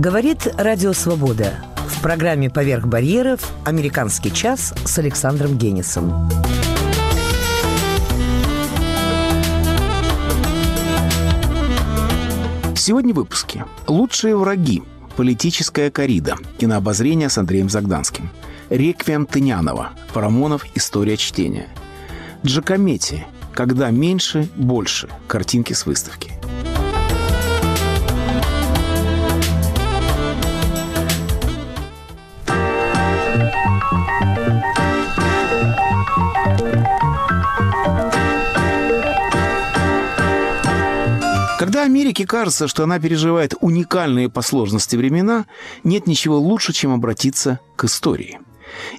Говорит Радио Свобода. В программе «Поверх барьеров» «Американский час» с Александром Генисом. Сегодня в выпуске. Лучшие враги. Политическая корида. Кинообозрение с Андреем Загданским. Реквием Тынянова. Парамонов. История чтения. Джакомети. Когда меньше, больше. Картинки с выставки. Когда Америке кажется, что она переживает уникальные по сложности времена, нет ничего лучше, чем обратиться к истории.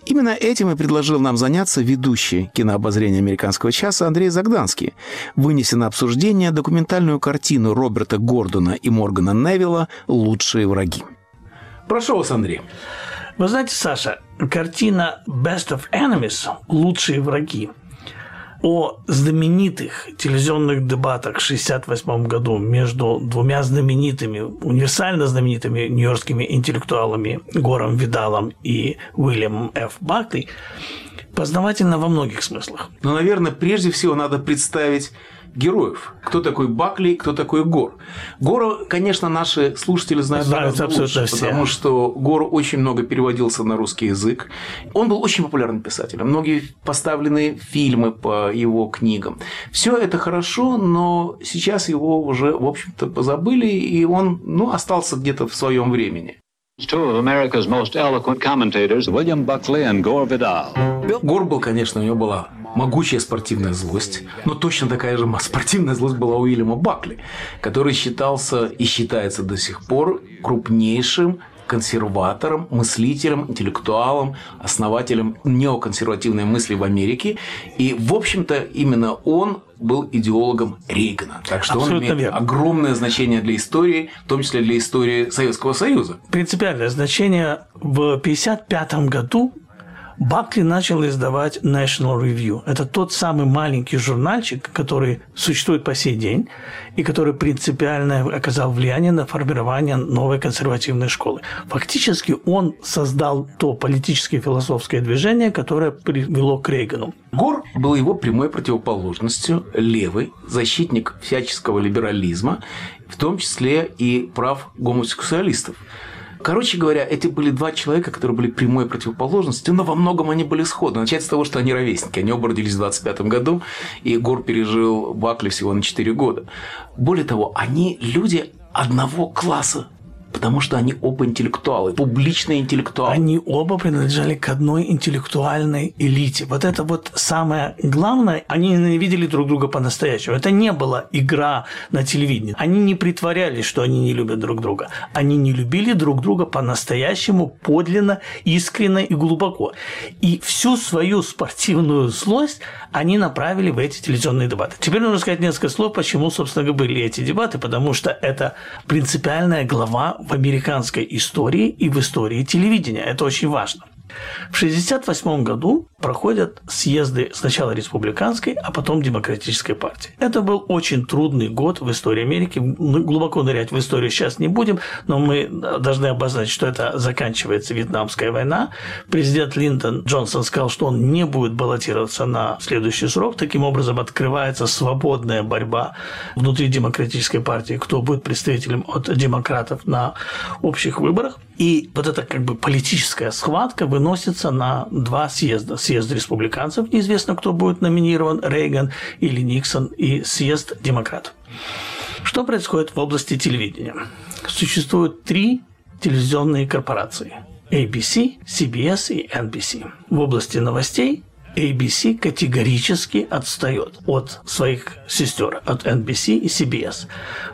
Именно этим и предложил нам заняться ведущий кинообозрения «Американского часа» Андрей Загданский, вынеся на обсуждение документальную картину Роберта Гордона и Моргана Невилла «Лучшие враги». Прошу вас, Андрей. Вы знаете, Саша, картина «Best of Enemies» «Лучшие враги» о знаменитых телевизионных дебатах в 1968 году между двумя знаменитыми, универсально знаменитыми нью-йоркскими интеллектуалами Гором Видалом и Уильямом Ф. Бакли, познавательно во многих смыслах. Но, наверное, прежде всего надо представить героев. Кто такой Бакли, кто такой Гор. Гора, конечно, наши слушатели знают, знают абсолютно лучше, все. потому что Гор очень много переводился на русский язык. Он был очень популярным писателем. Многие поставлены фильмы по его книгам. Все это хорошо, но сейчас его уже, в общем-то, позабыли, и он ну, остался где-то в своем времени. Two of America's most eloquent commentators, William Buckley and Gore Vidal. Гор был, конечно, у него была могучая спортивная злость, но точно такая же спортивная злость была у Уильяма Бакли, который считался и считается до сих пор крупнейшим консерватором, мыслителем, интеллектуалом, основателем неоконсервативной мысли в Америке. И, в общем-то, именно он был идеологом Рейгана. Так что Абсолютно он имеет верно. огромное значение для истории, в том числе для истории Советского Союза. Принципиальное значение в 1955 году Бакли начал издавать National Review. Это тот самый маленький журнальчик, который существует по сей день и который принципиально оказал влияние на формирование новой консервативной школы. Фактически он создал то политическое и философское движение, которое привело к Рейгану. Гор был его прямой противоположностью, левый, защитник всяческого либерализма, в том числе и прав гомосексуалистов. Короче говоря, эти были два человека, которые были прямой противоположностью, но во многом они были сходны. Начать с того, что они ровесники. Они оба родились в 25 году, и Гор пережил Бакли всего на 4 года. Более того, они люди одного класса потому что они оба интеллектуалы, публичные интеллектуалы. Они оба принадлежали к одной интеллектуальной элите. Вот это вот самое главное, они ненавидели друг друга по-настоящему. Это не была игра на телевидении. Они не притворялись, что они не любят друг друга. Они не любили друг друга по-настоящему, подлинно, искренне и глубоко. И всю свою спортивную злость они направили в эти телевизионные дебаты. Теперь нужно сказать несколько слов, почему, собственно, были эти дебаты, потому что это принципиальная глава в американской истории и в истории телевидения. Это очень важно. В 1968 году проходят съезды сначала республиканской, а потом демократической партии. Это был очень трудный год в истории Америки. Глубоко нырять в историю сейчас не будем, но мы должны обозначить, что это заканчивается Вьетнамская война. Президент Линтон Джонсон сказал, что он не будет баллотироваться на следующий срок. Таким образом, открывается свободная борьба внутри демократической партии, кто будет представителем от демократов на общих выборах. И вот эта как бы политическая схватка выносится на два съезда. Съезд республиканцев, неизвестно, кто будет номинирован, Рейган или Никсон, и съезд демократов. Что происходит в области телевидения? Существует три телевизионные корпорации – ABC, CBS и NBC. В области новостей ABC категорически отстает от своих сестер, от NBC и CBS.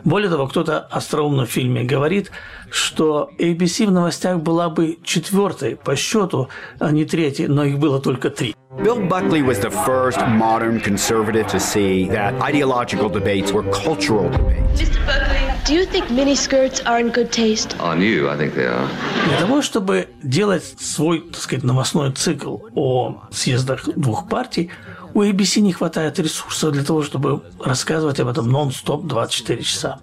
Более того, кто-то остроумно в фильме говорит, что ABC в новостях была бы четвертой по счету, а не третьей, но их было только три. Bill Buckley was the first modern conservative to see that ideological debates were cultural debates. Mr. Buckley, do you think miniskirts are in good taste? On you, I think they are. Для того, чтобы делать свой, так сказать, новостной цикл о съездах двух партий, у ABC не хватает ресурсов для того, чтобы рассказывать об этом нон-стоп 24 часа.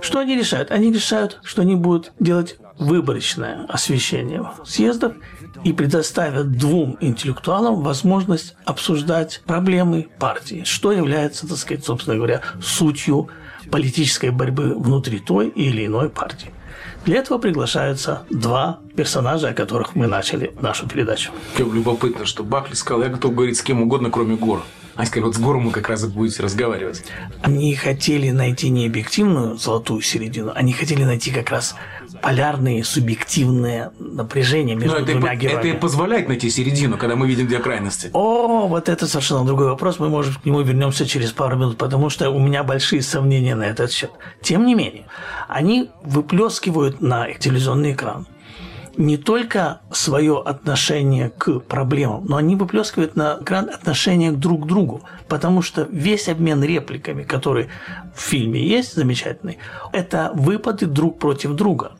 Что они решают? Они решают, что они будут делать выборочное освещение съездов и предоставят двум интеллектуалам возможность обсуждать проблемы партии, что является, так сказать, собственно говоря, сутью политической борьбы внутри той или иной партии. Для этого приглашаются два персонажа, о которых мы начали нашу передачу. Как любопытно, что Бакли сказал, я готов говорить с кем угодно, кроме Гора. Они сказали, вот с Гором вы как раз и будете разговаривать. Они хотели найти не объективную золотую середину, они хотели найти как раз полярные, субъективные напряжения между Но это двумя и, героями. Это и позволяет найти середину, когда мы видим две крайности. О, вот это совершенно другой вопрос. Мы, может, к нему вернемся через пару минут, потому что у меня большие сомнения на этот счет. Тем не менее, они выплескивают на телевизионный экран не только свое отношение к проблемам, но они выплескивают на экран отношение друг к другу, потому что весь обмен репликами, который в фильме есть, замечательный, это выпады друг против друга.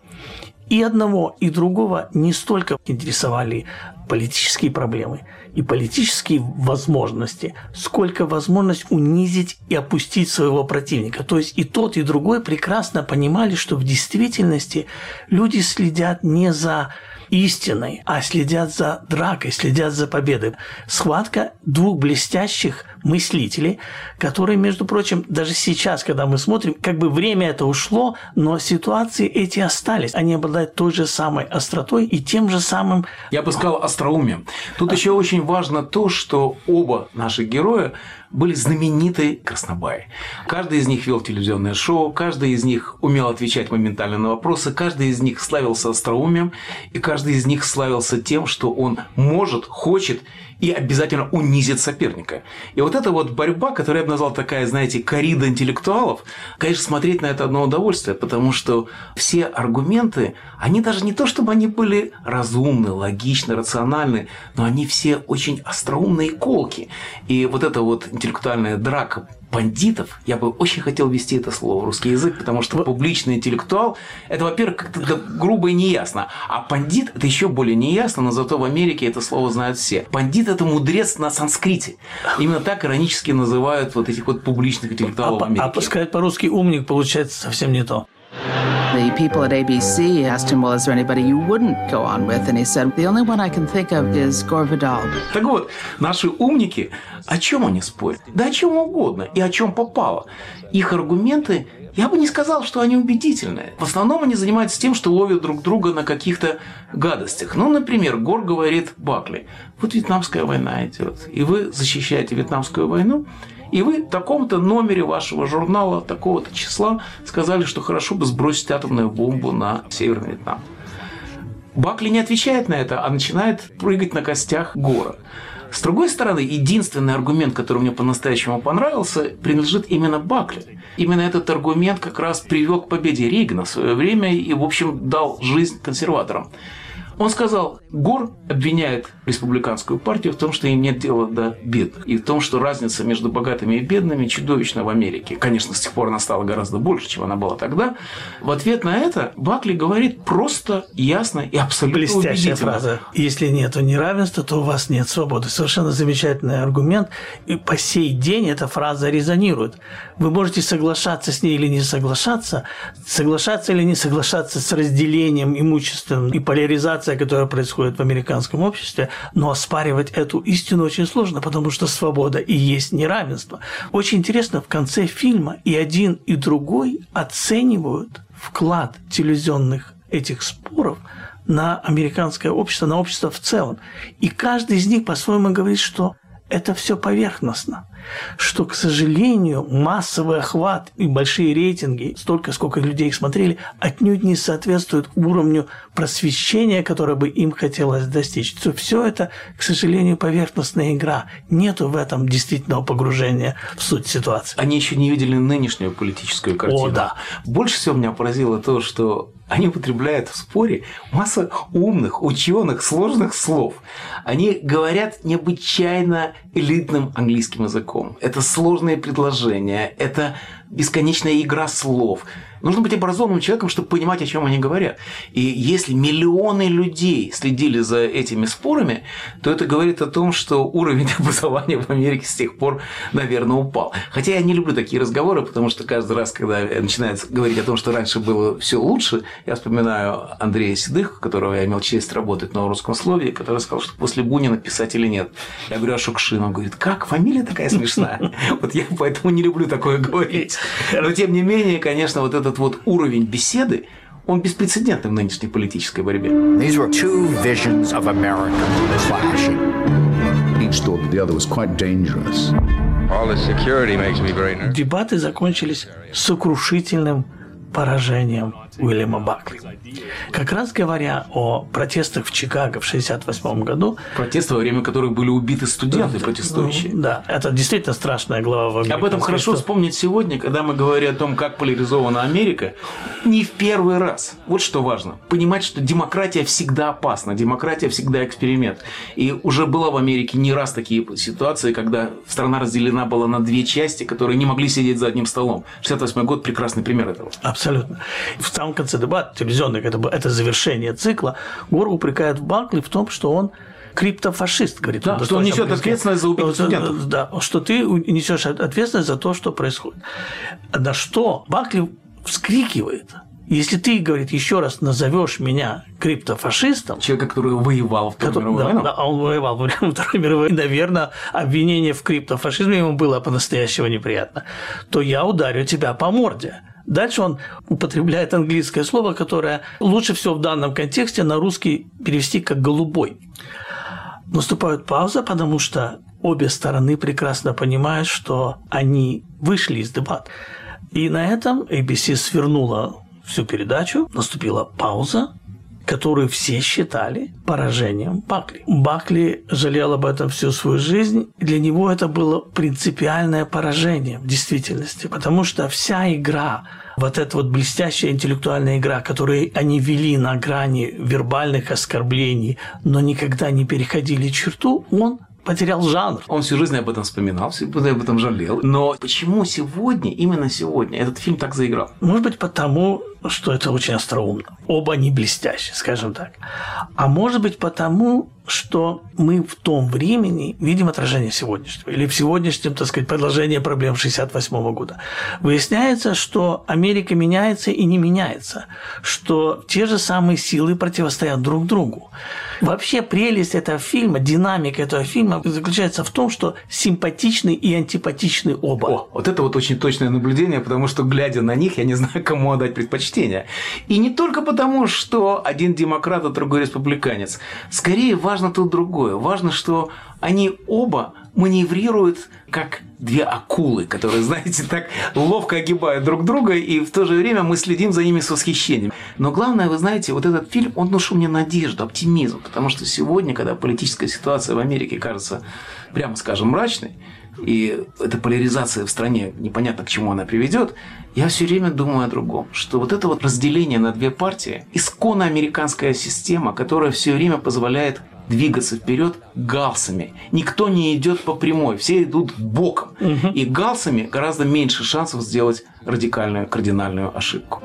И одного, и другого не столько интересовали политические проблемы и политические возможности, сколько возможность унизить и опустить своего противника. То есть и тот, и другой прекрасно понимали, что в действительности люди следят не за истиной, а следят за дракой, следят за победой. Схватка двух блестящих мыслителей, которые, между прочим, даже сейчас, когда мы смотрим, как бы время это ушло, но ситуации эти остались. Они обладают той же самой остротой и тем же самым... Я бы сказал остроумием. Тут еще очень важно то, что оба наших героя были знаменитые краснобаи. Каждый из них вел телевизионное шоу, каждый из них умел отвечать моментально на вопросы, каждый из них славился остроумием, и каждый из них славился тем, что он может, хочет и обязательно унизит соперника. И вот эта вот борьба, которую я бы назвал такая, знаете, корида интеллектуалов, конечно, смотреть на это одно удовольствие, потому что все аргументы, они даже не то, чтобы они были разумны, логичны, рациональны, но они все очень остроумные колки. И вот эта вот интеллектуальная драка бандитов, я бы очень хотел ввести это слово в русский язык, потому что публичный интеллектуал – это, во-первых, как-то грубо и неясно, а бандит – это еще более неясно, но зато в Америке это слово знают все. Бандит – это мудрец на санскрите. Именно так иронически называют вот этих вот публичных интеллектуалов а, в Америке. А сказать по-русски «умник» получается совсем не то. The people at ABC asked him, Well, is there anybody you wouldn't go on with? And he said, The only one I can think of is Gore Vidal. Так вот, наши умники, о чем они спорят? Да о чем угодно и о чем попало. Их аргументы я бы не сказал, что они убедительные. В основном они занимаются тем, что ловят друг друга на каких-то гадостях. Ну, например, Гор говорит Бакли, вот Вьетнамская война идет, и вы защищаете Вьетнамскую войну, и вы в таком-то номере вашего журнала такого-то числа сказали, что хорошо бы сбросить атомную бомбу на Северный Вьетнам. Бакли не отвечает на это, а начинает прыгать на костях Гора. С другой стороны, единственный аргумент, который мне по-настоящему понравился, принадлежит именно Бакли. Именно этот аргумент как раз привел к победе Рейгана в свое время и, в общем, дал жизнь консерваторам. Он сказал, Гор обвиняет республиканскую партию в том, что им нет дела до бедных. И в том, что разница между богатыми и бедными чудовищна в Америке. Конечно, с тех пор она стала гораздо больше, чем она была тогда. В ответ на это Бакли говорит просто, ясно и абсолютно Блестящая фраза. Если нет неравенства, то у вас нет свободы. Совершенно замечательный аргумент. И по сей день эта фраза резонирует. Вы можете соглашаться с ней или не соглашаться, соглашаться или не соглашаться с разделением имущества и поляризацией, которая происходит в американском обществе, но оспаривать эту истину очень сложно, потому что свобода и есть неравенство. Очень интересно, в конце фильма и один, и другой оценивают вклад телевизионных этих споров на американское общество, на общество в целом. И каждый из них по-своему говорит, что это все поверхностно что, к сожалению, массовый охват и большие рейтинги, столько, сколько людей их смотрели, отнюдь не соответствуют уровню просвещения, которое бы им хотелось достичь. Все это, к сожалению, поверхностная игра. Нету в этом действительного погружения в суть ситуации. Они еще не видели нынешнюю политическую картину. О, да. Больше всего меня поразило то, что они употребляют в споре массу умных, ученых, сложных слов. Они говорят необычайно элитным английским языком. Это сложные предложения, это бесконечная игра слов. Нужно быть образованным человеком, чтобы понимать, о чем они говорят. И если миллионы людей следили за этими спорами, то это говорит о том, что уровень образования в Америке с тех пор, наверное, упал. Хотя я не люблю такие разговоры, потому что каждый раз, когда начинают говорить о том, что раньше было все лучше, я вспоминаю Андрея Седых, которого я имел честь работать на русском слове, который сказал, что после Бунина писателей нет. Я говорю, а Шукшин? Он говорит, как? Фамилия такая смешная. Вот я поэтому не люблю такое говорить. Но, тем не менее, конечно, вот этот вот уровень беседы, он беспрецедентный в нынешней политической борьбе. These were two visions of America clashing. Each thought that the other was quite dangerous. Дебаты закончились сокрушительным поражением Уильяма Бакли. Как раз говоря о протестах в Чикаго в 1968 году. Протесты, во время которых были убиты студенты протестующие. Да, это действительно страшная глава в Об этом хорошо вспомнить сегодня, когда мы говорим о том, как поляризована Америка. Не в первый раз. Вот что важно. Понимать, что демократия всегда опасна, демократия всегда эксперимент. И уже было в Америке не раз такие ситуации, когда страна разделена была на две части, которые не могли сидеть за одним столом. 68 год – прекрасный пример этого. Абсолютно. В самом конце дебата, телевизионный, это, это завершение цикла, Гор упрекает Бакли в том, что он криптофашист, говорит. Да, что он несет ответственность за убийство студентов. Да, что ты несешь ответственность за то, что происходит. На что Бакли вскрикивает. Если ты, говорит, еще раз назовешь меня криптофашистом... Человека, который воевал в Вторую который, мировую да, войну? Да, он воевал во время Второй мировой Наверное, обвинение в криптофашизме ему было по-настоящему неприятно. То я ударю тебя по морде. Дальше он употребляет английское слово, которое лучше всего в данном контексте на русский перевести как «голубой». Наступает пауза, потому что обе стороны прекрасно понимают, что они вышли из дебат. И на этом ABC свернула всю передачу, наступила пауза, которую все считали поражением Бакли. Бакли жалел об этом всю свою жизнь. Для него это было принципиальное поражение в действительности, потому что вся игра, вот эта вот блестящая интеллектуальная игра, которую они вели на грани вербальных оскорблений, но никогда не переходили черту, он потерял жанр. Он всю жизнь об этом вспоминал, жизнь об этом жалел. Но почему сегодня, именно сегодня, этот фильм так заиграл? Может быть, потому, что это очень остроумно. Оба они блестящие, скажем так. А может быть, потому, что мы в том времени видим отражение сегодняшнего. Или в сегодняшнем, так сказать, продолжение проблем 68 года. Выясняется, что Америка меняется и не меняется. Что те же самые силы противостоят друг другу. Вообще прелесть этого фильма, динамика этого фильма заключается в том, что симпатичны и антипатичны оба. О, вот это вот очень точное наблюдение, потому что, глядя на них, я не знаю, кому отдать предпочтение. И не только потому, что один демократ, а другой республиканец. Скорее важно тут другое. Важно, что они оба маневрируют как две акулы, которые, знаете, так ловко огибают друг друга, и в то же время мы следим за ними с восхищением. Но главное, вы знаете, вот этот фильм, он внушил мне надежду, оптимизм, потому что сегодня, когда политическая ситуация в Америке кажется, прямо скажем, мрачной, и эта поляризация в стране, непонятно к чему она приведет, я все время думаю о другом, что вот это вот разделение на две партии, исконно американская система, которая все время позволяет двигаться вперед галсами. Никто не идет по прямой, все идут боком. Угу. И галсами гораздо меньше шансов сделать радикальную, кардинальную ошибку.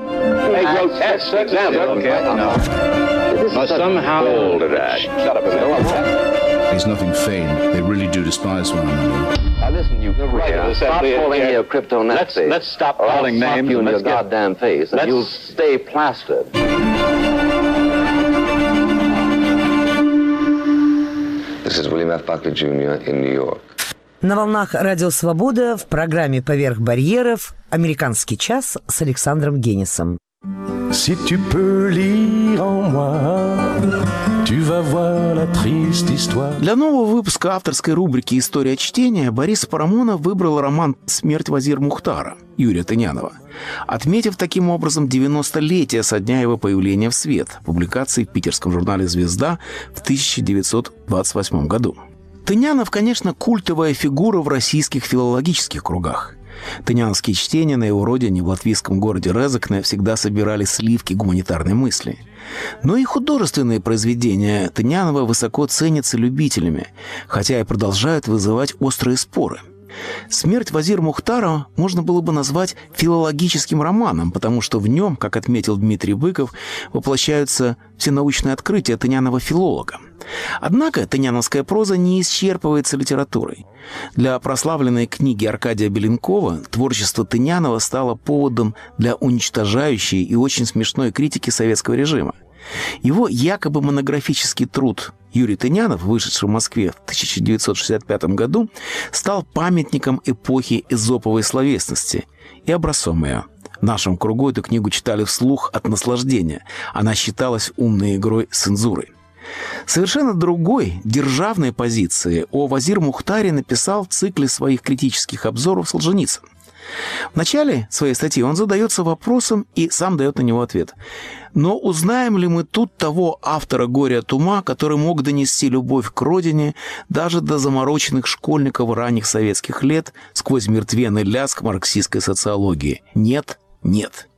There's nothing feigned. They really do despise one another. Listen, you right, stop calling me a crypto Let's, let's stop calling names. you in your goddamn face, and you'll stay plastered. This is William F. Buckley Jr. in New York. На волнах Радио Свобода в программе «Поверх барьеров» «Американский час» с Александром Генисом. Si tu peux lire en moi, tu vas voir la triste histoire. Для нового выпуска авторской рубрики «История чтения» Борис Парамонов выбрал роман «Смерть Вазир Мухтара» Юрия Тынянова, отметив таким образом 90-летие со дня его появления в свет, публикации в питерском журнале «Звезда» в 1928 году. Тынянов, конечно, культовая фигура в российских филологических кругах – Тынянские чтения на его родине в латвийском городе Резакне всегда собирали сливки гуманитарной мысли. Но и художественные произведения Тынянова высоко ценятся любителями, хотя и продолжают вызывать острые споры. Смерть Вазир Мухтара можно было бы назвать филологическим романом, потому что в нем, как отметил Дмитрий Быков, воплощаются все научные открытия Тынянова филолога. Однако тыняновская проза не исчерпывается литературой. Для прославленной книги Аркадия Беленкова творчество Тынянова стало поводом для уничтожающей и очень смешной критики советского режима. Его якобы монографический труд Юрий Тынянов, вышедший в Москве в 1965 году, стал памятником эпохи эзоповой словесности и образцом ее. В нашем кругу эту книгу читали вслух от наслаждения. Она считалась умной игрой с цензурой. Совершенно другой, державной позиции о Вазир Мухтаре написал в цикле своих критических обзоров Солженицын. В начале своей статьи он задается вопросом и сам дает на него ответ. Но узнаем ли мы тут того автора «Горя от ума», который мог донести любовь к родине даже до замороченных школьников ранних советских лет сквозь мертвенный ляск марксистской социологии? Нет, нет.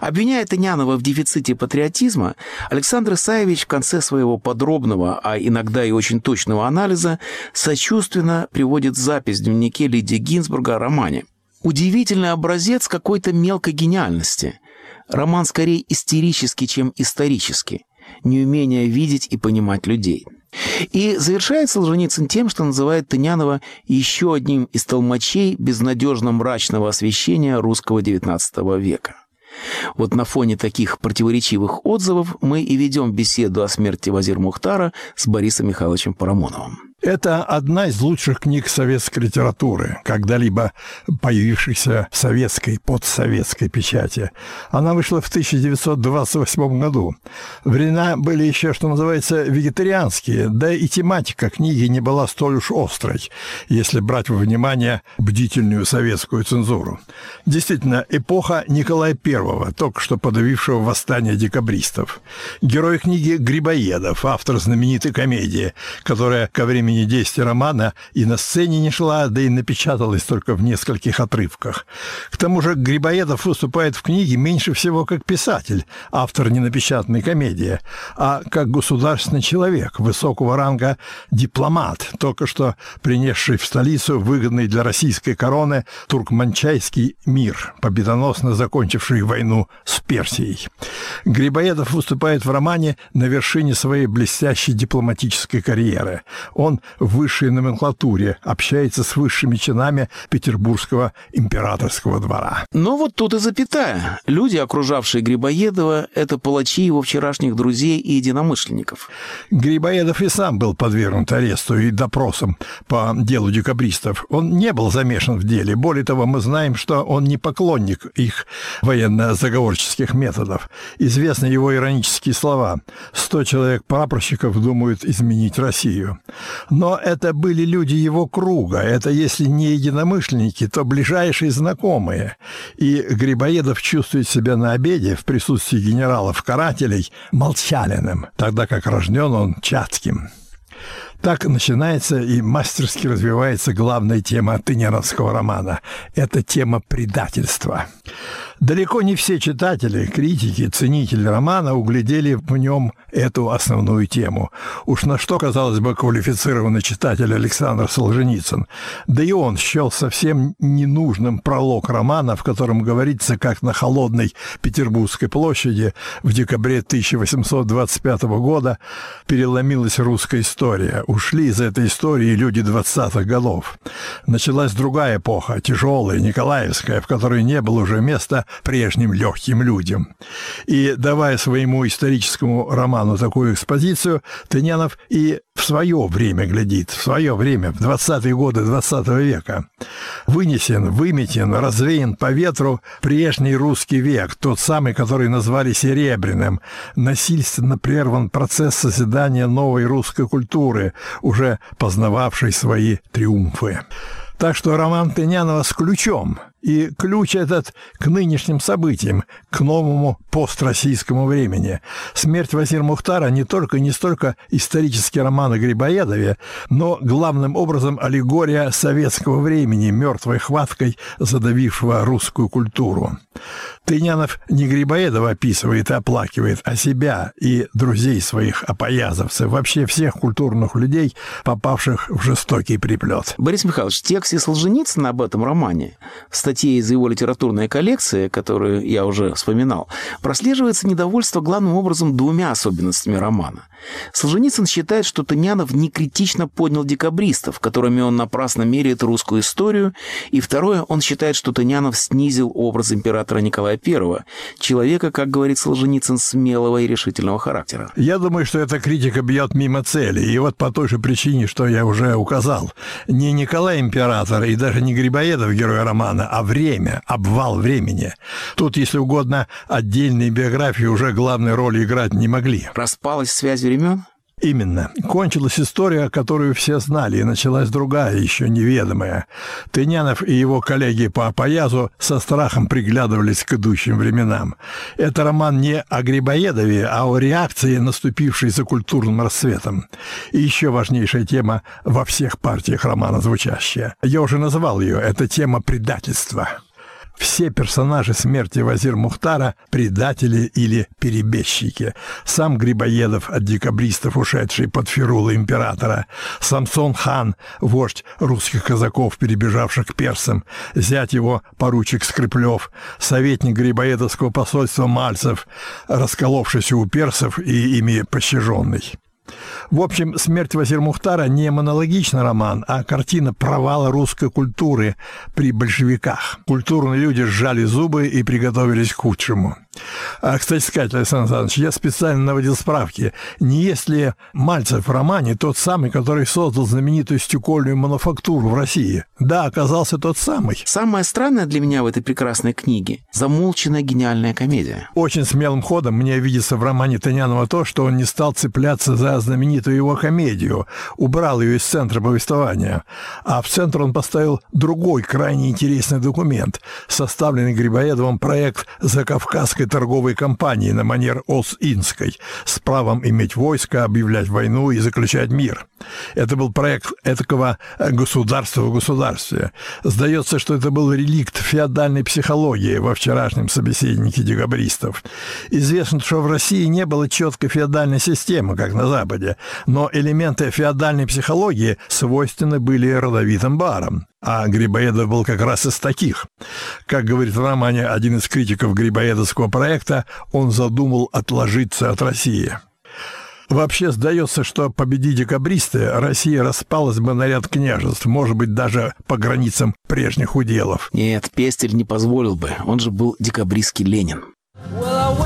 Обвиняя Тынянова в дефиците патриотизма, Александр Исаевич в конце своего подробного, а иногда и очень точного анализа сочувственно приводит запись в дневнике Лидии Гинзбурга о романе – Удивительный образец какой-то мелкой гениальности. Роман скорее истерический, чем исторический. Неумение видеть и понимать людей. И завершает Солженицын тем, что называет Тынянова еще одним из толмачей безнадежно мрачного освещения русского XIX века. Вот на фоне таких противоречивых отзывов мы и ведем беседу о смерти Вазир Мухтара с Борисом Михайловичем Парамоновым. Это одна из лучших книг советской литературы, когда-либо появившихся в советской, подсоветской печати. Она вышла в 1928 году. Времена были еще, что называется, вегетарианские, да и тематика книги не была столь уж острой, если брать во внимание бдительную советскую цензуру. Действительно, эпоха Николая I, только что подавившего восстание декабристов. Герой книги Грибоедов, автор знаменитой комедии, которая ко времени времени действия романа и на сцене не шла, да и напечаталась только в нескольких отрывках. К тому же Грибоедов выступает в книге меньше всего как писатель, автор ненапечатанной комедии, а как государственный человек высокого ранга дипломат, только что принесший в столицу выгодный для российской короны туркманчайский мир, победоносно закончивший войну с Персией. Грибоедов выступает в романе на вершине своей блестящей дипломатической карьеры. Он в высшей номенклатуре, общается с высшими чинами Петербургского императорского двора. Но вот тут и запятая. Люди, окружавшие Грибоедова, это палачи его вчерашних друзей и единомышленников. Грибоедов и сам был подвергнут аресту и допросам по делу декабристов. Он не был замешан в деле. Более того, мы знаем, что он не поклонник их военно-заговорческих методов. Известны его иронические слова. «Сто человек прапорщиков думают изменить Россию». Но это были люди его круга. Это, если не единомышленники, то ближайшие знакомые. И Грибоедов чувствует себя на обеде в присутствии генералов-карателей молчалиным, тогда как рожден он Чацким. Так начинается и мастерски развивается главная тема Тынеровского романа. Это тема предательства. Далеко не все читатели, критики, ценители романа углядели в нем эту основную тему. Уж на что, казалось бы, квалифицированный читатель Александр Солженицын. Да и он счел совсем ненужным пролог романа, в котором говорится, как на холодной Петербургской площади в декабре 1825 года переломилась русская история. Ушли из этой истории люди 20-х годов. Началась другая эпоха, тяжелая, Николаевская, в которой не было уже места прежним легким людям. И давая своему историческому роману такую экспозицию, Тынянов и в свое время глядит, в свое время, в 20-е годы 20 -го века. Вынесен, выметен, развеян по ветру прежний русский век, тот самый, который назвали Серебряным, насильственно прерван процесс созидания новой русской культуры, уже познававшей свои триумфы. Так что роман Тынянова с ключом И ключ этот к нынешним событиям, к новому построссийскому времени. Смерть Вазир Мухтара не только не столько исторический роман о Грибоедове, но главным образом аллегория советского времени, мертвой хваткой задавившего русскую культуру. Тынянов не Грибоедова описывает и оплакивает, а себя и друзей своих опоязовцев, вообще всех культурных людей, попавших в жестокий приплет. Борис Михайлович, в тексте Солженицына об этом романе, статье из его литературной коллекции, которую я уже вспоминал, прослеживается недовольство главным образом двумя особенностями романа. Солженицын считает, что Тынянов некритично поднял декабристов, которыми он напрасно меряет русскую историю, и второе, он считает, что Тынянов снизил образ императора Николая I, человека, как говорит Солженицын, смелого и решительного характера. Я думаю, что эта критика бьет мимо цели. И вот по той же причине, что я уже указал. Не Николай Император и даже не Грибоедов герой романа, а время, обвал времени. Тут, если угодно, отдельные биографии уже главной роли играть не могли. Распалась связь времен? Именно. Кончилась история, которую все знали, и началась другая, еще неведомая. Тынянов и его коллеги по Апоязу со страхом приглядывались к идущим временам. Это роман не о Грибоедове, а о реакции, наступившей за культурным рассветом. И еще важнейшая тема во всех партиях романа звучащая. Я уже называл ее. Это тема предательства. Все персонажи смерти Вазир Мухтара – предатели или перебежчики. Сам Грибоедов от декабристов, ушедший под фирулы императора. Самсон хан – вождь русских казаков, перебежавших к персам. Зять его – поручик Скриплев. Советник Грибоедовского посольства Мальцев, расколовшийся у персов и ими пощаженный. В общем, «Смерть Вазир Мухтара» не монологичный роман, а картина провала русской культуры при большевиках. Культурные люди сжали зубы и приготовились к худшему. А, кстати сказать, Александр Александрович, я специально наводил справки. Не есть ли Мальцев в романе тот самый, который создал знаменитую стекольную мануфактуру в России? Да, оказался тот самый. Самое странное для меня в этой прекрасной книге – замолченная гениальная комедия. Очень смелым ходом мне видится в романе Тынянова то, что он не стал цепляться за знаменитую его комедию, убрал ее из центра повествования. А в центр он поставил другой крайне интересный документ, составленный Грибоедовым проект «Закавказской торговой компании на манер Ос-Инской с правом иметь войско, объявлять войну и заключать мир. Это был проект этакого государства в государстве. Сдается, что это был реликт феодальной психологии во вчерашнем собеседнике декабристов. Известно, что в России не было четкой феодальной системы, как на Западе, но элементы феодальной психологии свойственны были родовитым барам. А Грибоедов был как раз из таких. Как говорит в романе один из критиков Грибоедовского проекта, он задумал отложиться от России. Вообще сдается, что победи декабристы, Россия распалась бы на ряд княжеств, может быть, даже по границам прежних уделов. Нет, Пестель не позволил бы, он же был декабристский Ленин. Well,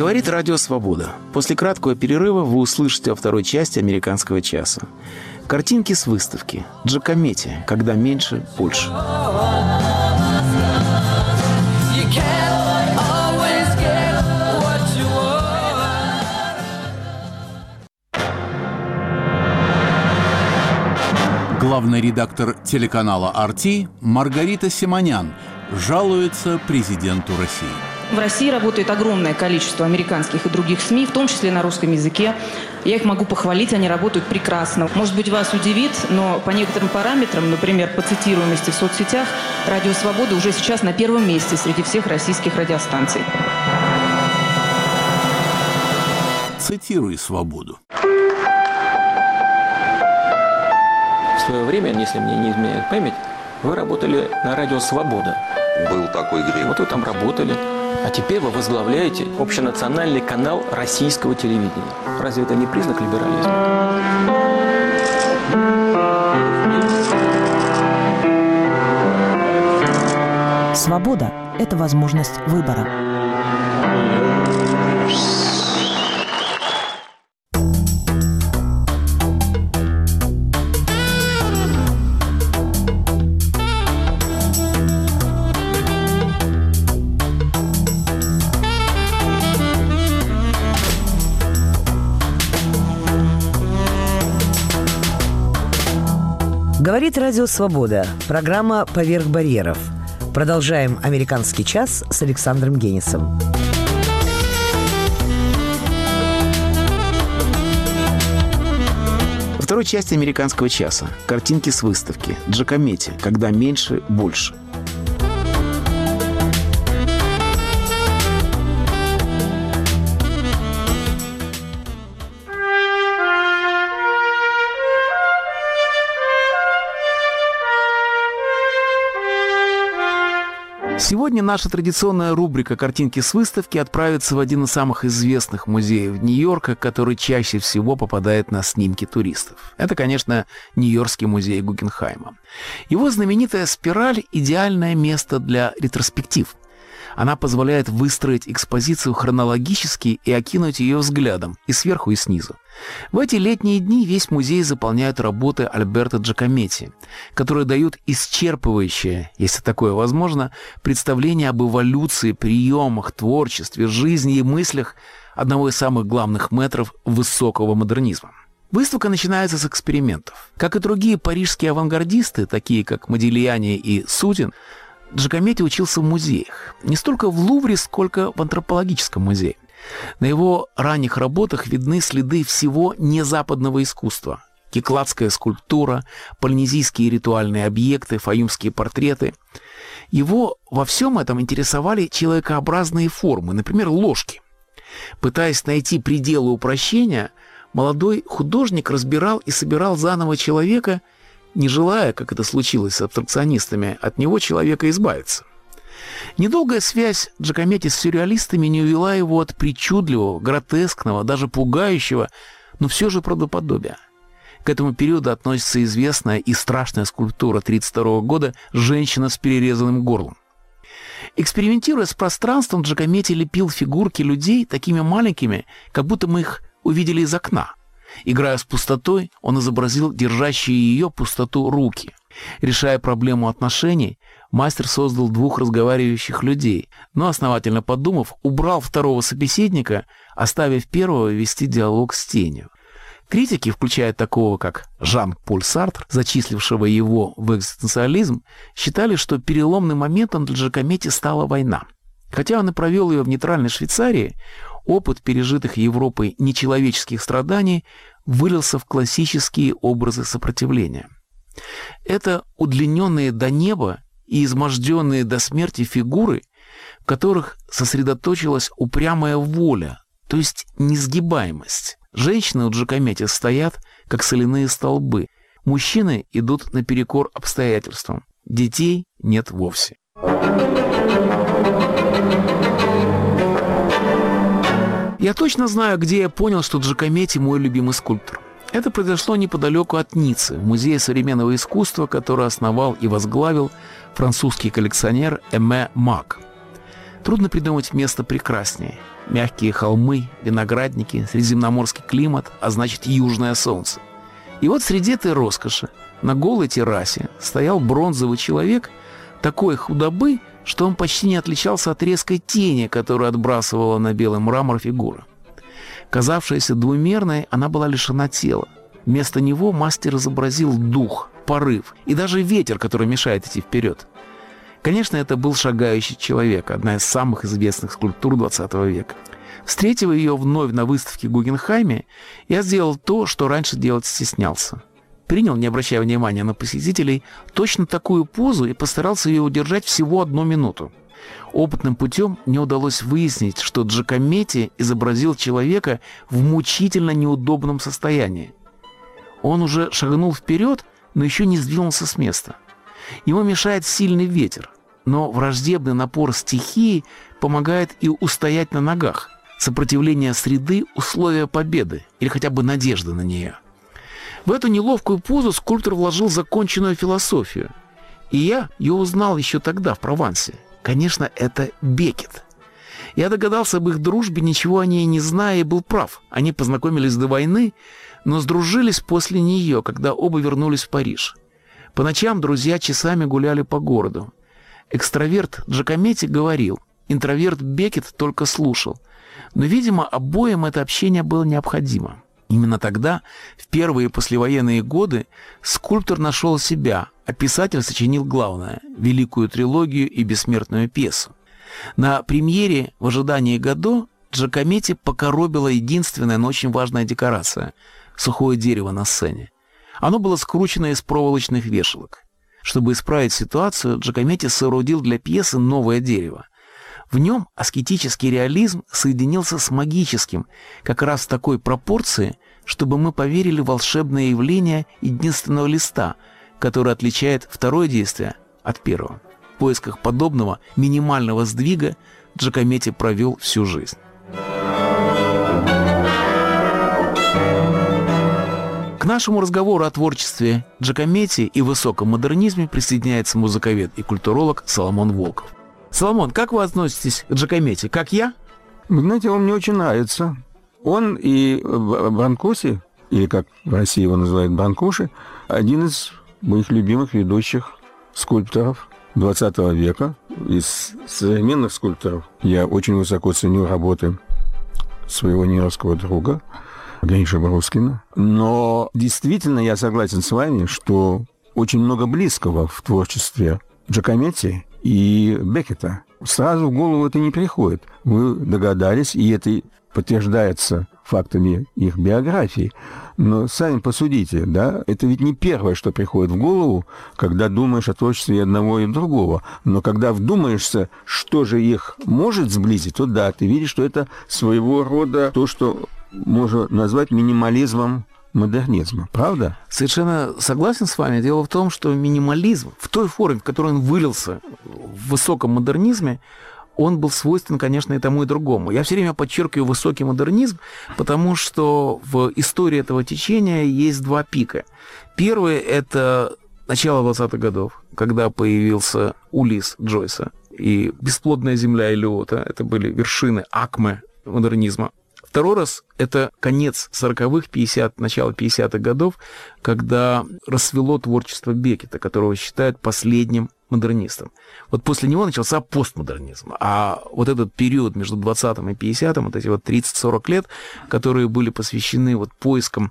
Говорит Радио Свобода. После краткого перерыва вы услышите о второй части «Американского часа». Картинки с выставки. Джакомети. Когда меньше, больше. Главный редактор телеканала «Арти» Маргарита Симонян жалуется президенту России. В России работает огромное количество американских и других СМИ, в том числе на русском языке. Я их могу похвалить, они работают прекрасно. Может быть, вас удивит, но по некоторым параметрам, например, по цитируемости в соцсетях, «Радио Свобода» уже сейчас на первом месте среди всех российских радиостанций. Процитируй «Свободу». В свое время, если мне не изменяет память, вы работали на радио «Свобода». Был такой грех. Вот вы там работали. А теперь вы возглавляете общенациональный канал российского телевидения. Разве это не признак либерализма? Свобода – это возможность выбора. Говорит Радио Свобода. Программа «Поверх барьеров». Продолжаем «Американский час» с Александром Генисом. Во второй части «Американского часа» картинки с выставки Джакомети «Когда меньше – больше». Сегодня наша традиционная рубрика «Картинки с выставки» отправится в один из самых известных музеев Нью-Йорка, который чаще всего попадает на снимки туристов. Это, конечно, Нью-Йоркский музей Гугенхайма. Его знаменитая спираль – идеальное место для ретроспектив. Она позволяет выстроить экспозицию хронологически и окинуть ее взглядом и сверху, и снизу. В эти летние дни весь музей заполняют работы Альберта Джакометти, которые дают исчерпывающее, если такое возможно, представление об эволюции, приемах, творчестве, жизни и мыслях одного из самых главных метров высокого модернизма. Выставка начинается с экспериментов. Как и другие парижские авангардисты, такие как Модильяне и Сутин, Джакометти учился в музеях. Не столько в Лувре, сколько в антропологическом музее. На его ранних работах видны следы всего незападного искусства. Кекладская скульптура, полинезийские ритуальные объекты, фаюмские портреты. Его во всем этом интересовали человекообразные формы, например, ложки. Пытаясь найти пределы упрощения, молодой художник разбирал и собирал заново человека – не желая, как это случилось с абстракционистами, от него человека избавиться. Недолгая связь Джакометти с сюрреалистами не увела его от причудливого, гротескного, даже пугающего, но все же правдоподобия. К этому периоду относится известная и страшная скульптура 1932 года «Женщина с перерезанным горлом». Экспериментируя с пространством, Джакометти лепил фигурки людей такими маленькими, как будто мы их увидели из окна – Играя с пустотой, он изобразил держащие ее пустоту руки. Решая проблему отношений, мастер создал двух разговаривающих людей, но, основательно подумав, убрал второго собеседника, оставив первого вести диалог с тенью. Критики, включая такого, как Жан-Поль Сартр, зачислившего его в экзистенциализм, считали, что переломным моментом для Джакометти стала война. Хотя он и провел ее в нейтральной Швейцарии, опыт пережитых Европой нечеловеческих страданий вылился в классические образы сопротивления. Это удлиненные до неба и изможденные до смерти фигуры, в которых сосредоточилась упрямая воля, то есть несгибаемость. Женщины у Джакомети стоят, как соляные столбы. Мужчины идут наперекор обстоятельствам. Детей нет вовсе. Я точно знаю, где я понял, что Джакометти мой любимый скульптор. Это произошло неподалеку от Ниццы, в Музее современного искусства, который основал и возглавил французский коллекционер Эме Мак. Трудно придумать место прекраснее. Мягкие холмы, виноградники, средиземноморский климат, а значит южное солнце. И вот среди этой роскоши на голой террасе стоял бронзовый человек такой худобы, что он почти не отличался от резкой тени, которую отбрасывала на белый мрамор фигура. Казавшаяся двумерной, она была лишена тела. Вместо него мастер изобразил дух, порыв и даже ветер, который мешает идти вперед. Конечно, это был шагающий человек, одна из самых известных скульптур 20 века. Встретив ее вновь на выставке Гугенхайме, я сделал то, что раньше делать стеснялся принял, не обращая внимания на посетителей, точно такую позу и постарался ее удержать всего одну минуту. Опытным путем мне удалось выяснить, что Джакометти изобразил человека в мучительно неудобном состоянии. Он уже шагнул вперед, но еще не сдвинулся с места. Ему мешает сильный ветер, но враждебный напор стихии помогает и устоять на ногах. Сопротивление среды – условия победы или хотя бы надежды на нее. В эту неловкую позу скульптор вложил законченную философию. И я ее узнал еще тогда, в Провансе – Конечно, это Бекет. Я догадался об их дружбе, ничего о ней не зная, и был прав. Они познакомились до войны, но сдружились после нее, когда оба вернулись в Париж. По ночам друзья часами гуляли по городу. Экстраверт Джакометти говорил, интроверт Бекет только слушал. Но, видимо, обоим это общение было необходимо. Именно тогда, в первые послевоенные годы, скульптор нашел себя, а писатель сочинил главное – великую трилогию и бессмертную пьесу. На премьере «В ожидании Годо» Джакометти покоробила единственная, но очень важная декорация – сухое дерево на сцене. Оно было скручено из проволочных вешалок. Чтобы исправить ситуацию, Джакометти соорудил для пьесы новое дерево. В нем аскетический реализм соединился с магическим, как раз в такой пропорции, чтобы мы поверили в волшебное явление единственного листа, который отличает второе действие от первого. В поисках подобного минимального сдвига Джакометти провел всю жизнь. К нашему разговору о творчестве Джакометти и высоком модернизме присоединяется музыковед и культуролог Соломон Волков. Соломон, как вы относитесь к Джакометти? Как я? Знаете, он мне очень нравится. Он и Бранкуси, или как в России его называют Бранкуши, один из моих любимых ведущих скульпторов 20 века. Из современных скульпторов я очень высоко ценю работы своего нью-йоркского друга Гриша Брускина. Но действительно я согласен с вами, что очень много близкого в творчестве Джакометти и Беккета. Сразу в голову это не приходит. Вы догадались, и это подтверждается фактами их биографии. Но сами посудите, да, это ведь не первое, что приходит в голову, когда думаешь о творчестве одного и другого. Но когда вдумаешься, что же их может сблизить, то да, ты видишь, что это своего рода то, что можно назвать минимализмом модернизма, правда? Совершенно согласен с вами. Дело в том, что минимализм в той форме, в которой он вылился в высоком модернизме, он был свойствен, конечно, и тому, и другому. Я все время подчеркиваю высокий модернизм, потому что в истории этого течения есть два пика. Первый – это начало 20-х годов, когда появился Улис Джойса и «Бесплодная земля» Элиота. Это были вершины акме модернизма. Второй раз – это конец 40-х, 50 начало 50-х годов, когда расцвело творчество Бекета, которого считают последним модернистом. Вот после него начался постмодернизм. А вот этот период между 20-м и 50-м, вот эти вот 30-40 лет, которые были посвящены вот поискам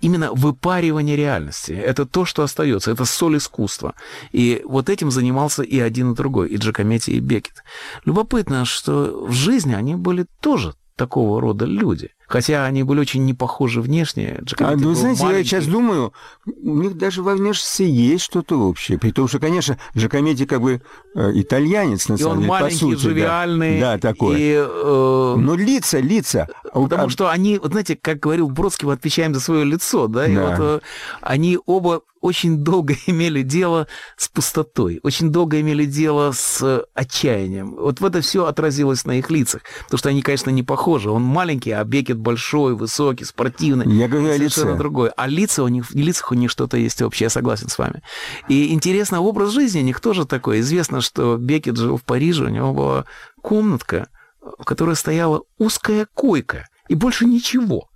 именно выпаривания реальности. Это то, что остается, это соль искусства. И вот этим занимался и один, и другой, и Джакометти, и Бекет. Любопытно, что в жизни они были тоже такого рода люди. Хотя они были очень не похожи внешне. Джакометти а, вы знаете, маленький. я сейчас думаю, у них даже во внешности есть что-то общее. При том, что, конечно, Джакометти как бы э, итальянец, на и самом деле, по сути. живиальный. Да, да такое. И, э... Но лица, лица. Потому а... что они, вот знаете, как говорил Бродский, мы отвечаем за свое лицо, да, и да. вот э, они оба очень долго имели дело с пустотой, очень долго имели дело с отчаянием. Вот в это все отразилось на их лицах, потому что они, конечно, не похожи. Он маленький, а Бекет большой, высокий, спортивный. Я говорю о лице. другой. А лица у них, в лицах у них что-то есть общее, я согласен с вами. И интересно, образ жизни у них тоже такой. Известно, что Бекет жил в Париже, у него была комнатка, в которой стояла узкая койка, и больше ничего.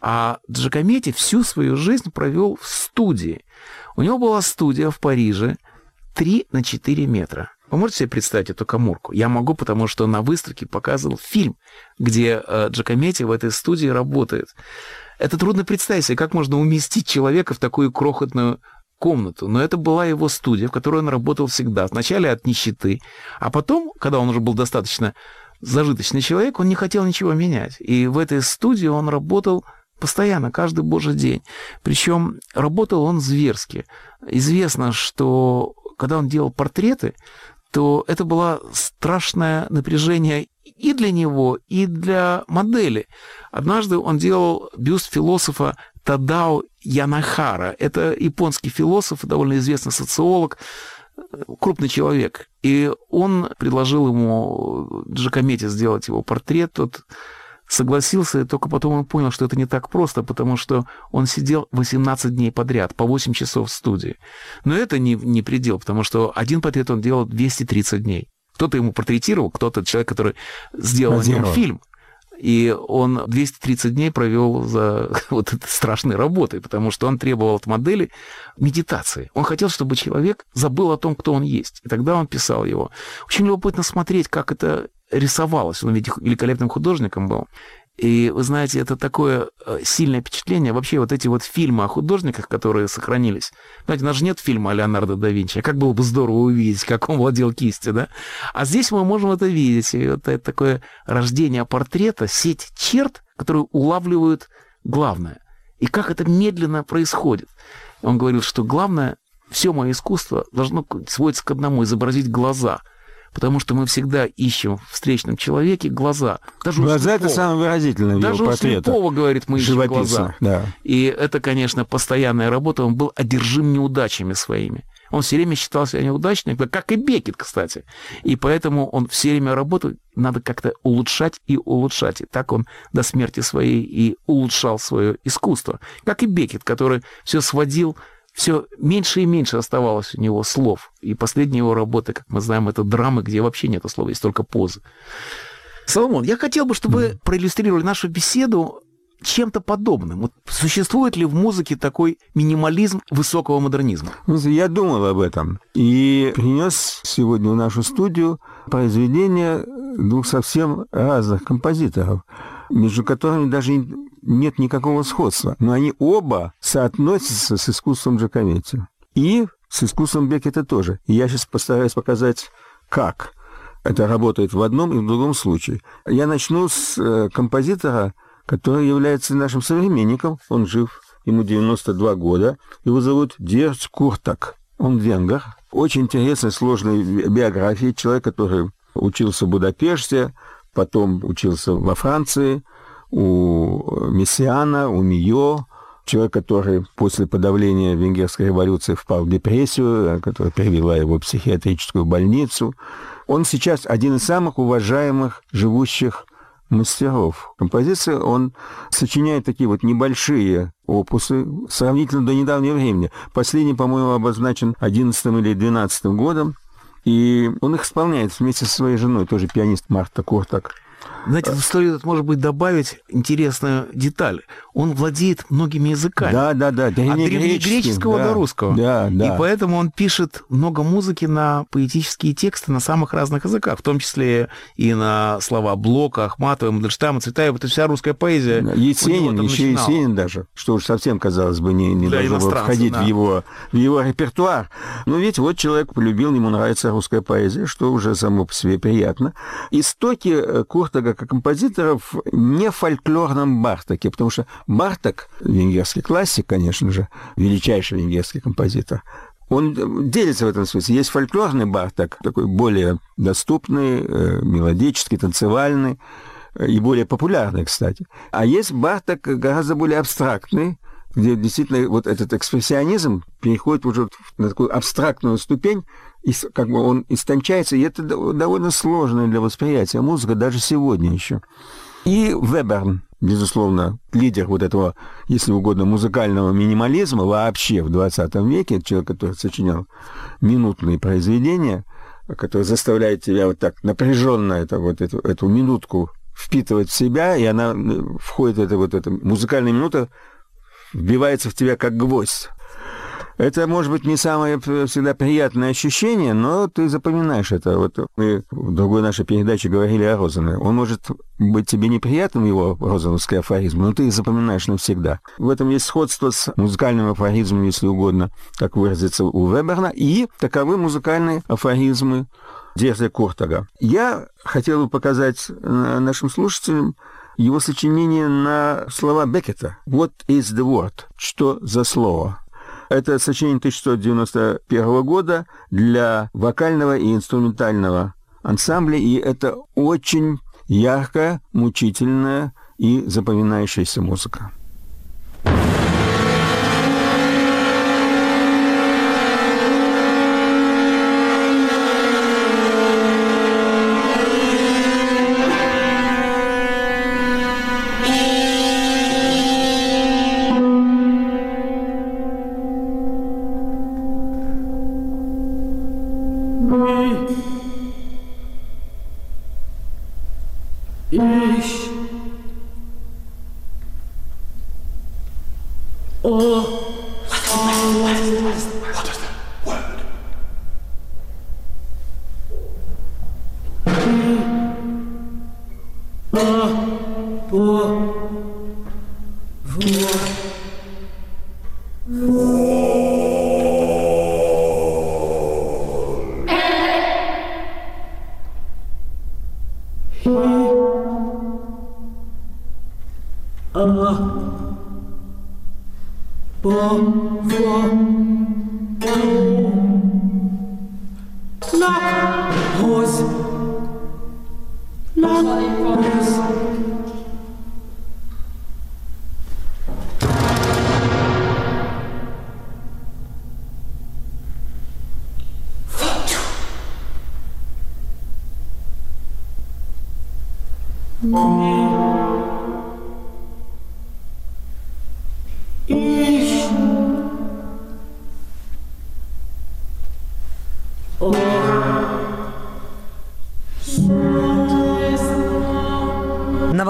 А Джакометти всю свою жизнь провел в студии. У него была студия в Париже 3 на 4 метра. Вы можете себе представить эту коморку? Я могу, потому что на выставке показывал фильм, где э, Джакометти в этой студии работает. Это трудно представить себе, как можно уместить человека в такую крохотную комнату. Но это была его студия, в которой он работал всегда. Вначале от нищеты, а потом, когда он уже был достаточно зажиточный человек, он не хотел ничего менять. И в этой студии он работал Постоянно, каждый божий день. Причем работал он зверски. Известно, что когда он делал портреты, то это было страшное напряжение и для него, и для модели. Однажды он делал бюст философа Тадао Янахара. Это японский философ, довольно известный социолог, крупный человек. И он предложил ему Джакомети сделать его портрет. Тот согласился, и только потом он понял, что это не так просто, потому что он сидел 18 дней подряд, по 8 часов в студии. Но это не, не предел, потому что один портрет он делал 230 дней. Кто-то ему портретировал, кто-то человек, который сделал о нем фильм. И он 230 дней провел за вот этой страшной работой, потому что он требовал от модели медитации. Он хотел, чтобы человек забыл о том, кто он есть. И тогда он писал его. Очень любопытно смотреть, как это рисовалось. Он ведь великолепным художником был. И вы знаете, это такое э, сильное впечатление. Вообще вот эти вот фильмы о художниках, которые сохранились. Знаете, у нас же нет фильма о Леонардо да Винчи. А как было бы здорово увидеть, как он владел кистью, да? А здесь мы можем это видеть. И вот это такое рождение портрета, сеть черт, которые улавливают главное. И как это медленно происходит. Он говорил, что главное, все мое искусство должно сводиться к одному, изобразить глаза – потому что мы всегда ищем в встречном человеке глаза. Даже глаза – это самое выразительное Даже у Слепого, говорит, мы ищем глаза. Да. И это, конечно, постоянная работа. Он был одержим неудачами своими. Он все время считал себя неудачником, как и Бекет, кстати. И поэтому он все время работал, надо как-то улучшать и улучшать. И так он до смерти своей и улучшал свое искусство. Как и Бекет, который все сводил все меньше и меньше оставалось у него слов. И последняя его работа, как мы знаем, это драмы, где вообще нет слова, есть только позы. Соломон, я хотел бы, чтобы вы проиллюстрировали нашу беседу чем-то подобным. Вот существует ли в музыке такой минимализм высокого модернизма? Я думал об этом и принес сегодня в нашу студию произведение двух совсем разных композиторов, между которыми даже нет никакого сходства, но они оба соотносятся с искусством Джакометти. И с искусством Бекета тоже. И я сейчас постараюсь показать, как это работает в одном и в другом случае. Я начну с э, композитора, который является нашим современником. Он жив, ему 92 года. Его зовут Дерц Куртак. Он венгер. Очень интересная, сложная биография. Человек, который учился в Будапеште, потом учился во Франции – у Мессиана, у Мио, человек, который после подавления венгерской революции впал в депрессию, которая привела его в психиатрическую больницу. Он сейчас один из самых уважаемых живущих мастеров композиции. Он сочиняет такие вот небольшие опусы сравнительно до недавнего времени. Последний, по-моему, обозначен 11 или 12 годом. И он их исполняет вместе со своей женой, тоже пианист Марта Куртак. Знаете, в историю может быть добавить интересную деталь. Он владеет многими языками. Да, да, да. От древнегреческого да, до русского. Да, да. И поэтому он пишет много музыки на поэтические тексты на самых разных языках, в том числе и на слова Блока, Ахматова, Мандельштама, Цветаева. Это вся русская поэзия. Есенин, еще начинала. Есенин даже, что уж совсем, казалось бы, не, не должно было входить да. в, его, в его репертуар. Но ведь вот человек полюбил, ему нравится русская поэзия, что уже само по себе приятно. Истоки э, Куртага композиторов не в фольклорном Бартаке, потому что Бартак, венгерский классик, конечно же, величайший венгерский композитор, он делится в этом смысле. Есть фольклорный Бартак, такой более доступный, э, мелодический, танцевальный, и более популярный, кстати. А есть Бартак гораздо более абстрактный, где действительно вот этот экспрессионизм переходит уже на такую абстрактную ступень, и как бы он истончается, и это довольно сложная для восприятия музыка даже сегодня еще. И Веберн, безусловно, лидер вот этого, если угодно, музыкального минимализма вообще в 20 веке, человек, который сочинял минутные произведения, который заставляет тебя вот так напряженно это, вот эту, эту минутку впитывать в себя, и она э, входит, эта вот эта музыкальная минута вбивается в тебя как гвоздь. Это, может быть, не самое всегда приятное ощущение, но ты запоминаешь это. Вот мы в другой нашей передаче говорили о Розене. Он может быть тебе неприятным, его розановский афоризм, но ты запоминаешь навсегда. В этом есть сходство с музыкальным афоризмом, если угодно, как выразиться у Веберна, и таковы музыкальные афоризмы Дерзя Куртага. Я хотел бы показать э, нашим слушателям его сочинение на слова Беккета. What is the word? Что за слово? Это сочинение 1691 года для вокального и инструментального ансамбля, и это очень яркая, мучительная и запоминающаяся музыка.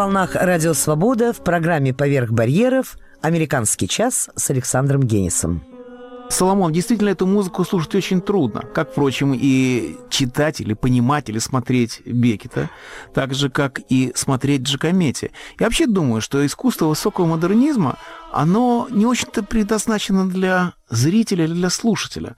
Волнах «Радио Свобода» в программе «Поверх барьеров» «Американский час» с Александром Генисом. Соломон, действительно, эту музыку слушать очень трудно. Как, впрочем, и читать или понимать или смотреть Бекета, так же, как и смотреть Джакомети. Я вообще думаю, что искусство высокого модернизма, оно не очень-то предназначено для зрителя или для слушателя.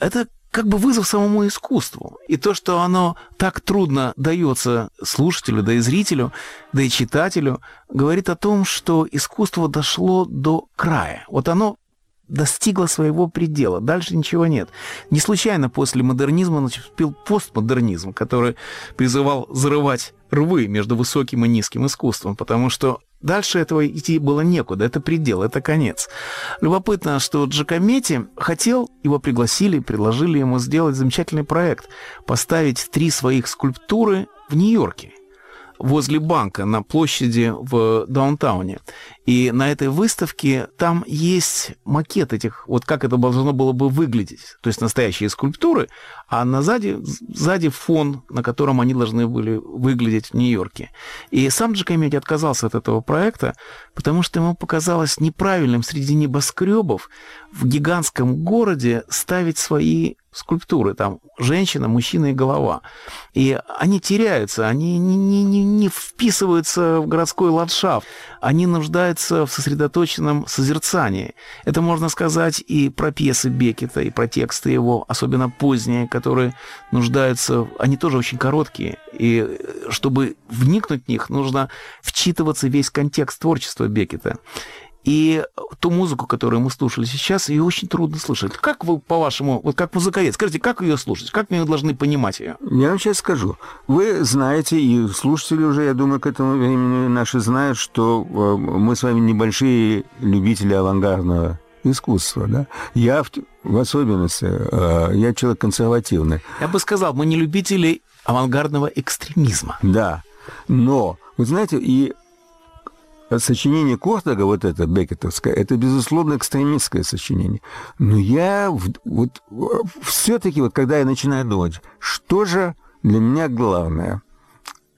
Это как бы вызов самому искусству. И то, что оно так трудно дается слушателю, да и зрителю, да и читателю, говорит о том, что искусство дошло до края. Вот оно достигло своего предела. Дальше ничего нет. Не случайно после модернизма наступил постмодернизм, который призывал взрывать рвы между высоким и низким искусством, потому что Дальше этого идти было некуда, это предел, это конец. Любопытно, что Джакомети хотел, его пригласили, предложили ему сделать замечательный проект, поставить три своих скульптуры в Нью-Йорке возле банка на площади в даунтауне. И на этой выставке там есть макет этих, вот как это должно было бы выглядеть. То есть настоящие скульптуры, а на сзади, сзади фон, на котором они должны были выглядеть в Нью-Йорке. И сам Джакомети отказался от этого проекта, потому что ему показалось неправильным среди небоскребов в гигантском городе ставить свои скульптуры, там женщина, мужчина и голова. И они теряются, они не, не, не, не вписываются в городской ландшафт, они нуждаются в сосредоточенном созерцании. Это можно сказать и про пьесы Бекета, и про тексты его, особенно поздние, которые нуждаются, они тоже очень короткие, и чтобы вникнуть в них, нужно вчитываться весь контекст творчества Бекета. И ту музыку, которую мы слушали сейчас, ее очень трудно слышать. Как вы, по-вашему, вот как музыковед, скажите, как ее слушать? Как мы должны понимать ее? Я вам сейчас скажу. Вы знаете, и слушатели уже, я думаю, к этому времени наши знают, что э, мы с вами небольшие любители авангардного искусства, да? Я в, в особенности, э, я человек консервативный. Я бы сказал, мы не любители авангардного экстремизма. Да, но, вы знаете, и сочинение Кортога, вот это Бекетовское, это, безусловно, экстремистское сочинение. Но я вот все-таки, вот когда я начинаю думать, что же для меня главное,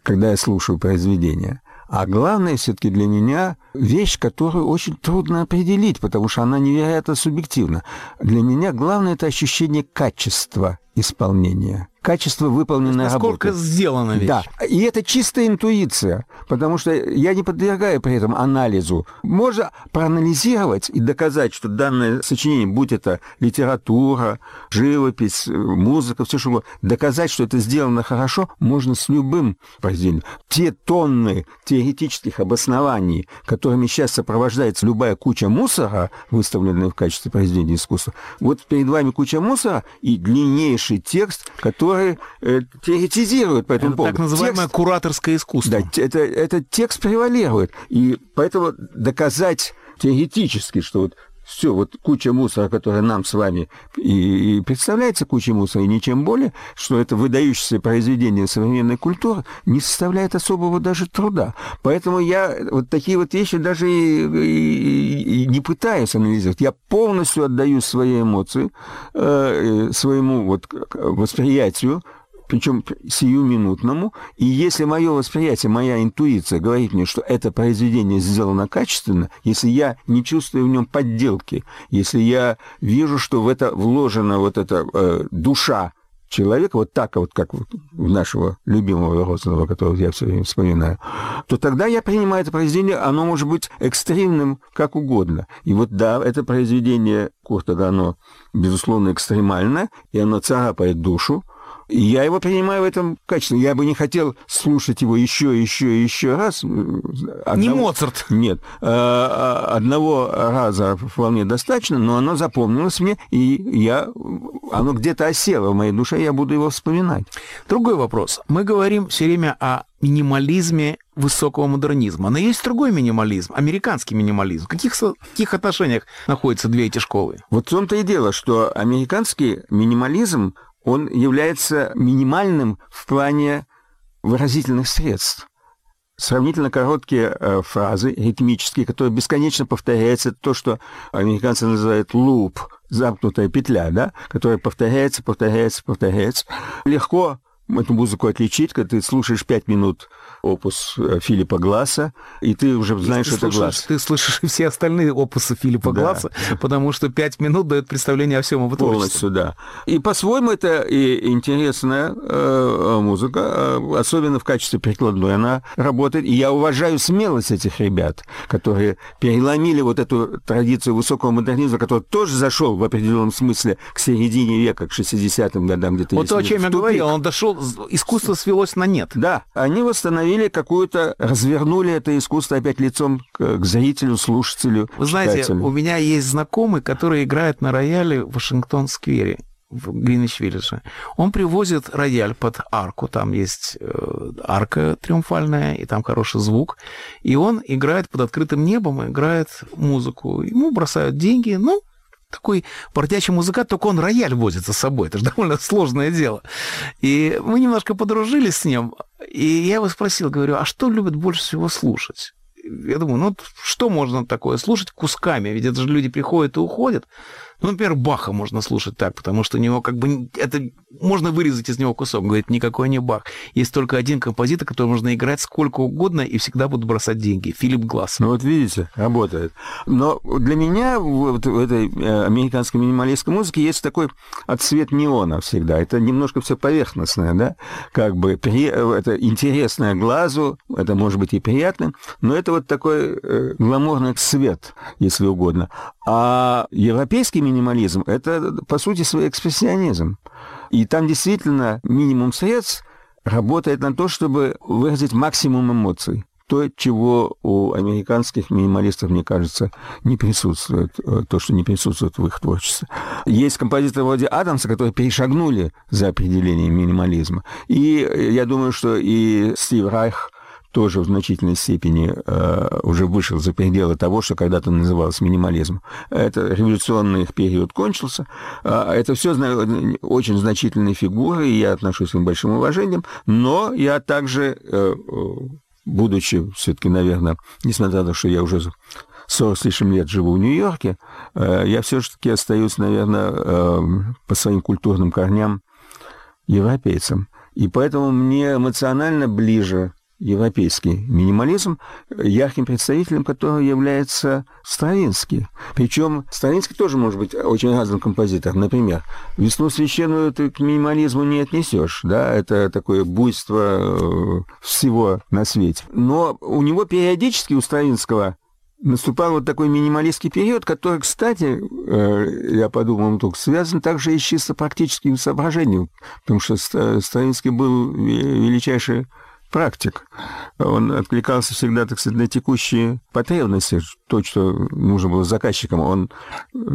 когда я слушаю произведение, а главное все-таки для меня вещь, которую очень трудно определить, потому что она невероятно субъективна. Для меня главное это ощущение качества исполнения – качество выполненной работы. сделана вещь. Да, и это чистая интуиция, потому что я не подвергаю при этом анализу. Можно проанализировать и доказать, что данное сочинение, будь это литература, живопись, музыка, все что угодно, доказать, что это сделано хорошо, можно с любым произведением. Те тонны теоретических обоснований, которыми сейчас сопровождается любая куча мусора, выставленная в качестве произведения искусства, вот перед вами куча мусора и длиннейший текст, который э, теоретизирует по этому это поводу. так называемое текст, кураторское искусство. Да, это, этот текст превалирует. И поэтому доказать теоретически, что вот все, вот куча мусора, которая нам с вами и, представляется кучей мусора, и ничем более, что это выдающееся произведение современной культуры, не составляет особого даже труда. Поэтому я вот такие вот вещи даже и, и, и не пытаюсь анализировать. Я полностью отдаю свои эмоции, э, своему вот восприятию, причем сиюминутному. И если мое восприятие, моя интуиция говорит мне, что это произведение сделано качественно, если я не чувствую в нем подделки, если я вижу, что в это вложена вот эта э, душа человека, вот так вот, как вот в нашего любимого Розанова, которого я все время вспоминаю, то тогда я принимаю это произведение, оно может быть экстремным как угодно. И вот да, это произведение Курта, оно, безусловно, экстремальное, и оно царапает душу, я его принимаю в этом качестве. Я бы не хотел слушать его еще, еще, еще раз. Одного... Не Моцарт. Нет. Э, одного раза вполне достаточно, но оно запомнилось мне, и я... оно где-то осело в моей душе, я буду его вспоминать. Другой вопрос. Мы говорим все время о минимализме высокого модернизма. Но есть другой минимализм, американский минимализм. В каких, в каких отношениях находятся две эти школы? Вот в том-то и дело, что американский минимализм он является минимальным в плане выразительных средств. Сравнительно короткие э, фразы, ритмические, которые бесконечно повторяются, то, что американцы называют луп, замкнутая петля, да, которая повторяется, повторяется, повторяется. Легко эту музыку отличить, когда ты слушаешь пять минут опус э, Филиппа Гласса, и ты уже знаешь, что это Гласс. Ты слышишь все остальные опусы Филиппа да. Гласса, потому что пять минут дает представление о всем его Полностью, да. И по-своему это и интересная э, музыка, э, особенно в качестве прикладной она работает. И я уважаю смелость этих ребят, которые переломили вот эту традицию высокого модернизма, который тоже зашел в определенном смысле к середине века, к 60-м годам где-то. Вот то, о чем я говорил, он дошел, искусство свелось на нет. Да, они восстановили установили какую-то, развернули это искусство опять лицом к, к зрителю, слушателю. Вы знаете, у меня есть знакомый, который играет на рояле в Вашингтон-сквере в Гринвич-Виллидже. Он привозит рояль под арку, там есть э, арка триумфальная, и там хороший звук, и он играет под открытым небом, играет музыку. Ему бросают деньги, ну, такой бродячий музыкант, только он рояль возит за собой. Это же довольно сложное дело. И мы немножко подружились с ним, и я его спросил, говорю, а что любит больше всего слушать? Я думаю, ну что можно такое слушать кусками? Ведь это же люди приходят и уходят. Ну, например, Баха можно слушать так, потому что у него как бы... Это можно вырезать из него кусок. Говорит, никакой не Бах. Есть только один композитор, который можно играть сколько угодно и всегда будут бросать деньги. Филипп Гласс. Ну, вот видите, работает. Но для меня вот в этой э, американской минималистской музыке есть такой отцвет неона всегда. Это немножко все поверхностное, да? Как бы при... это интересное глазу, это может быть и приятно, но это вот такой э, гламурный цвет, если угодно. А европейский минимализм – это, по сути, свой экспрессионизм. И там действительно минимум средств работает на то, чтобы выразить максимум эмоций. То, чего у американских минималистов, мне кажется, не присутствует, э, то, что не присутствует в их творчестве. Есть композиторы вроде Адамса, которые перешагнули за определение минимализма. И я думаю, что и Стив Райх – тоже в значительной степени э, уже вышел за пределы того, что когда-то называлось минимализм. Это революционный их период кончился. Э, это все очень значительные фигуры, и я отношусь к ним большим уважением, но я также, э, будучи все-таки, наверное, несмотря на то, что я уже 40 с лишним лет живу в Нью-Йорке, э, я все-таки остаюсь, наверное, э, по своим культурным корням европейцем. И поэтому мне эмоционально ближе европейский минимализм, ярким представителем которого является Стравинский. Причем Стравинский тоже может быть очень разным композитором. Например, «Весну священную» ты к минимализму не отнесешь, да, это такое буйство э, всего на свете. Но у него периодически, у Стравинского, наступал вот такой минималистский период, который, кстати, э, я подумал, только связан также и с чисто практическим соображением, потому что Стравинский был величайший практик. Он откликался всегда, так сказать, на текущие потребности, то, что нужно было заказчикам. Он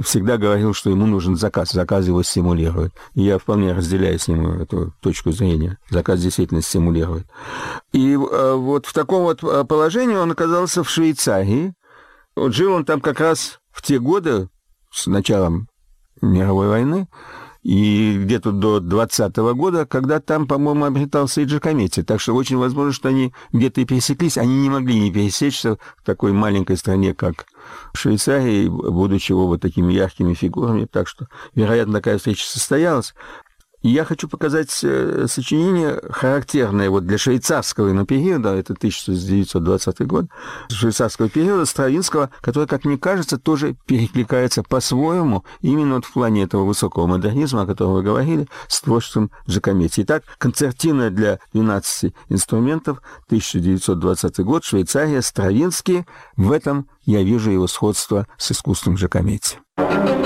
всегда говорил, что ему нужен заказ, заказ его стимулирует. Я вполне разделяю с ним эту точку зрения. Заказ действительно стимулирует. И э, вот в таком вот э, положении он оказался в Швейцарии. Вот жил он там как раз в те годы, с началом мировой войны, и где-то до 20 года, когда там, по-моему, обретался и Джакомети. Так что очень возможно, что они где-то и пересеклись. Они не могли не пересечься в такой маленькой стране, как Швейцария, будучи вот такими яркими фигурами. Так что, вероятно, такая встреча состоялась. Я хочу показать э, сочинение, характерное вот для швейцарского периода, это 1920 год, швейцарского периода Стравинского, который, как мне кажется, тоже перекликается по-своему именно вот в плане этого высокого модернизма, о котором вы говорили, с творчеством Джакометти. Итак, концертина для 12 инструментов, 1920 год, Швейцария, Стравинский. В этом я вижу его сходство с искусством Джакометти. волнах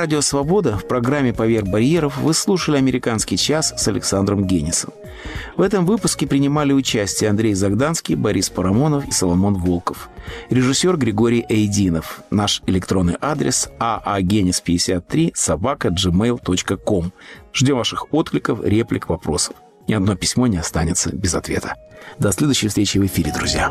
«Радио Свобода» в программе «Поверх барьеров» вы слушали «Американский час» с Александром Генисом. В этом выпуске принимали участие Андрей Загданский, Борис Парамонов и Соломон Волков. Режиссер Григорий Эйдинов. Наш электронный адрес aagenis53 собака gmail.com. Ждем ваших откликов, реплик, вопросов. Ни одно письмо не останется без ответа. До следующей встречи в эфире, друзья.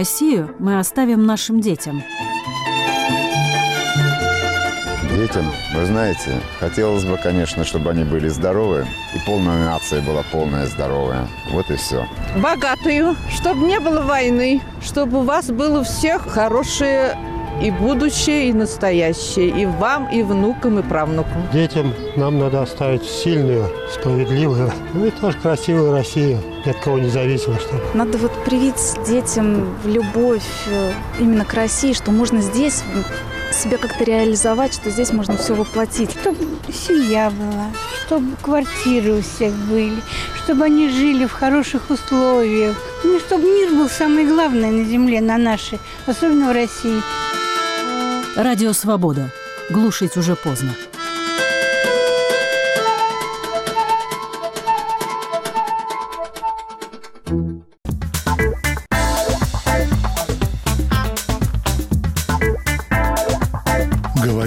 Россию мы оставим нашим детям? Детям, вы знаете, хотелось бы, конечно, чтобы они были здоровы, и полная нация была полная здоровая. Вот и все. Богатую, чтобы не было войны, чтобы у вас было всех хорошее и будущее, и настоящее, и вам, и внукам, и правнукам. Детям нам надо оставить сильную, справедливую, ну и тоже красивую Россию, ни от кого не зависимо. Чтобы. Надо вот привить детям любовь э, именно к России, что можно здесь себя как-то реализовать, что здесь можно все воплотить. Чтобы семья была, чтобы квартиры у всех были, чтобы они жили в хороших условиях. Ну, чтобы мир был самый главный на земле, на нашей, особенно в России. Радио «Свобода». Глушить уже поздно.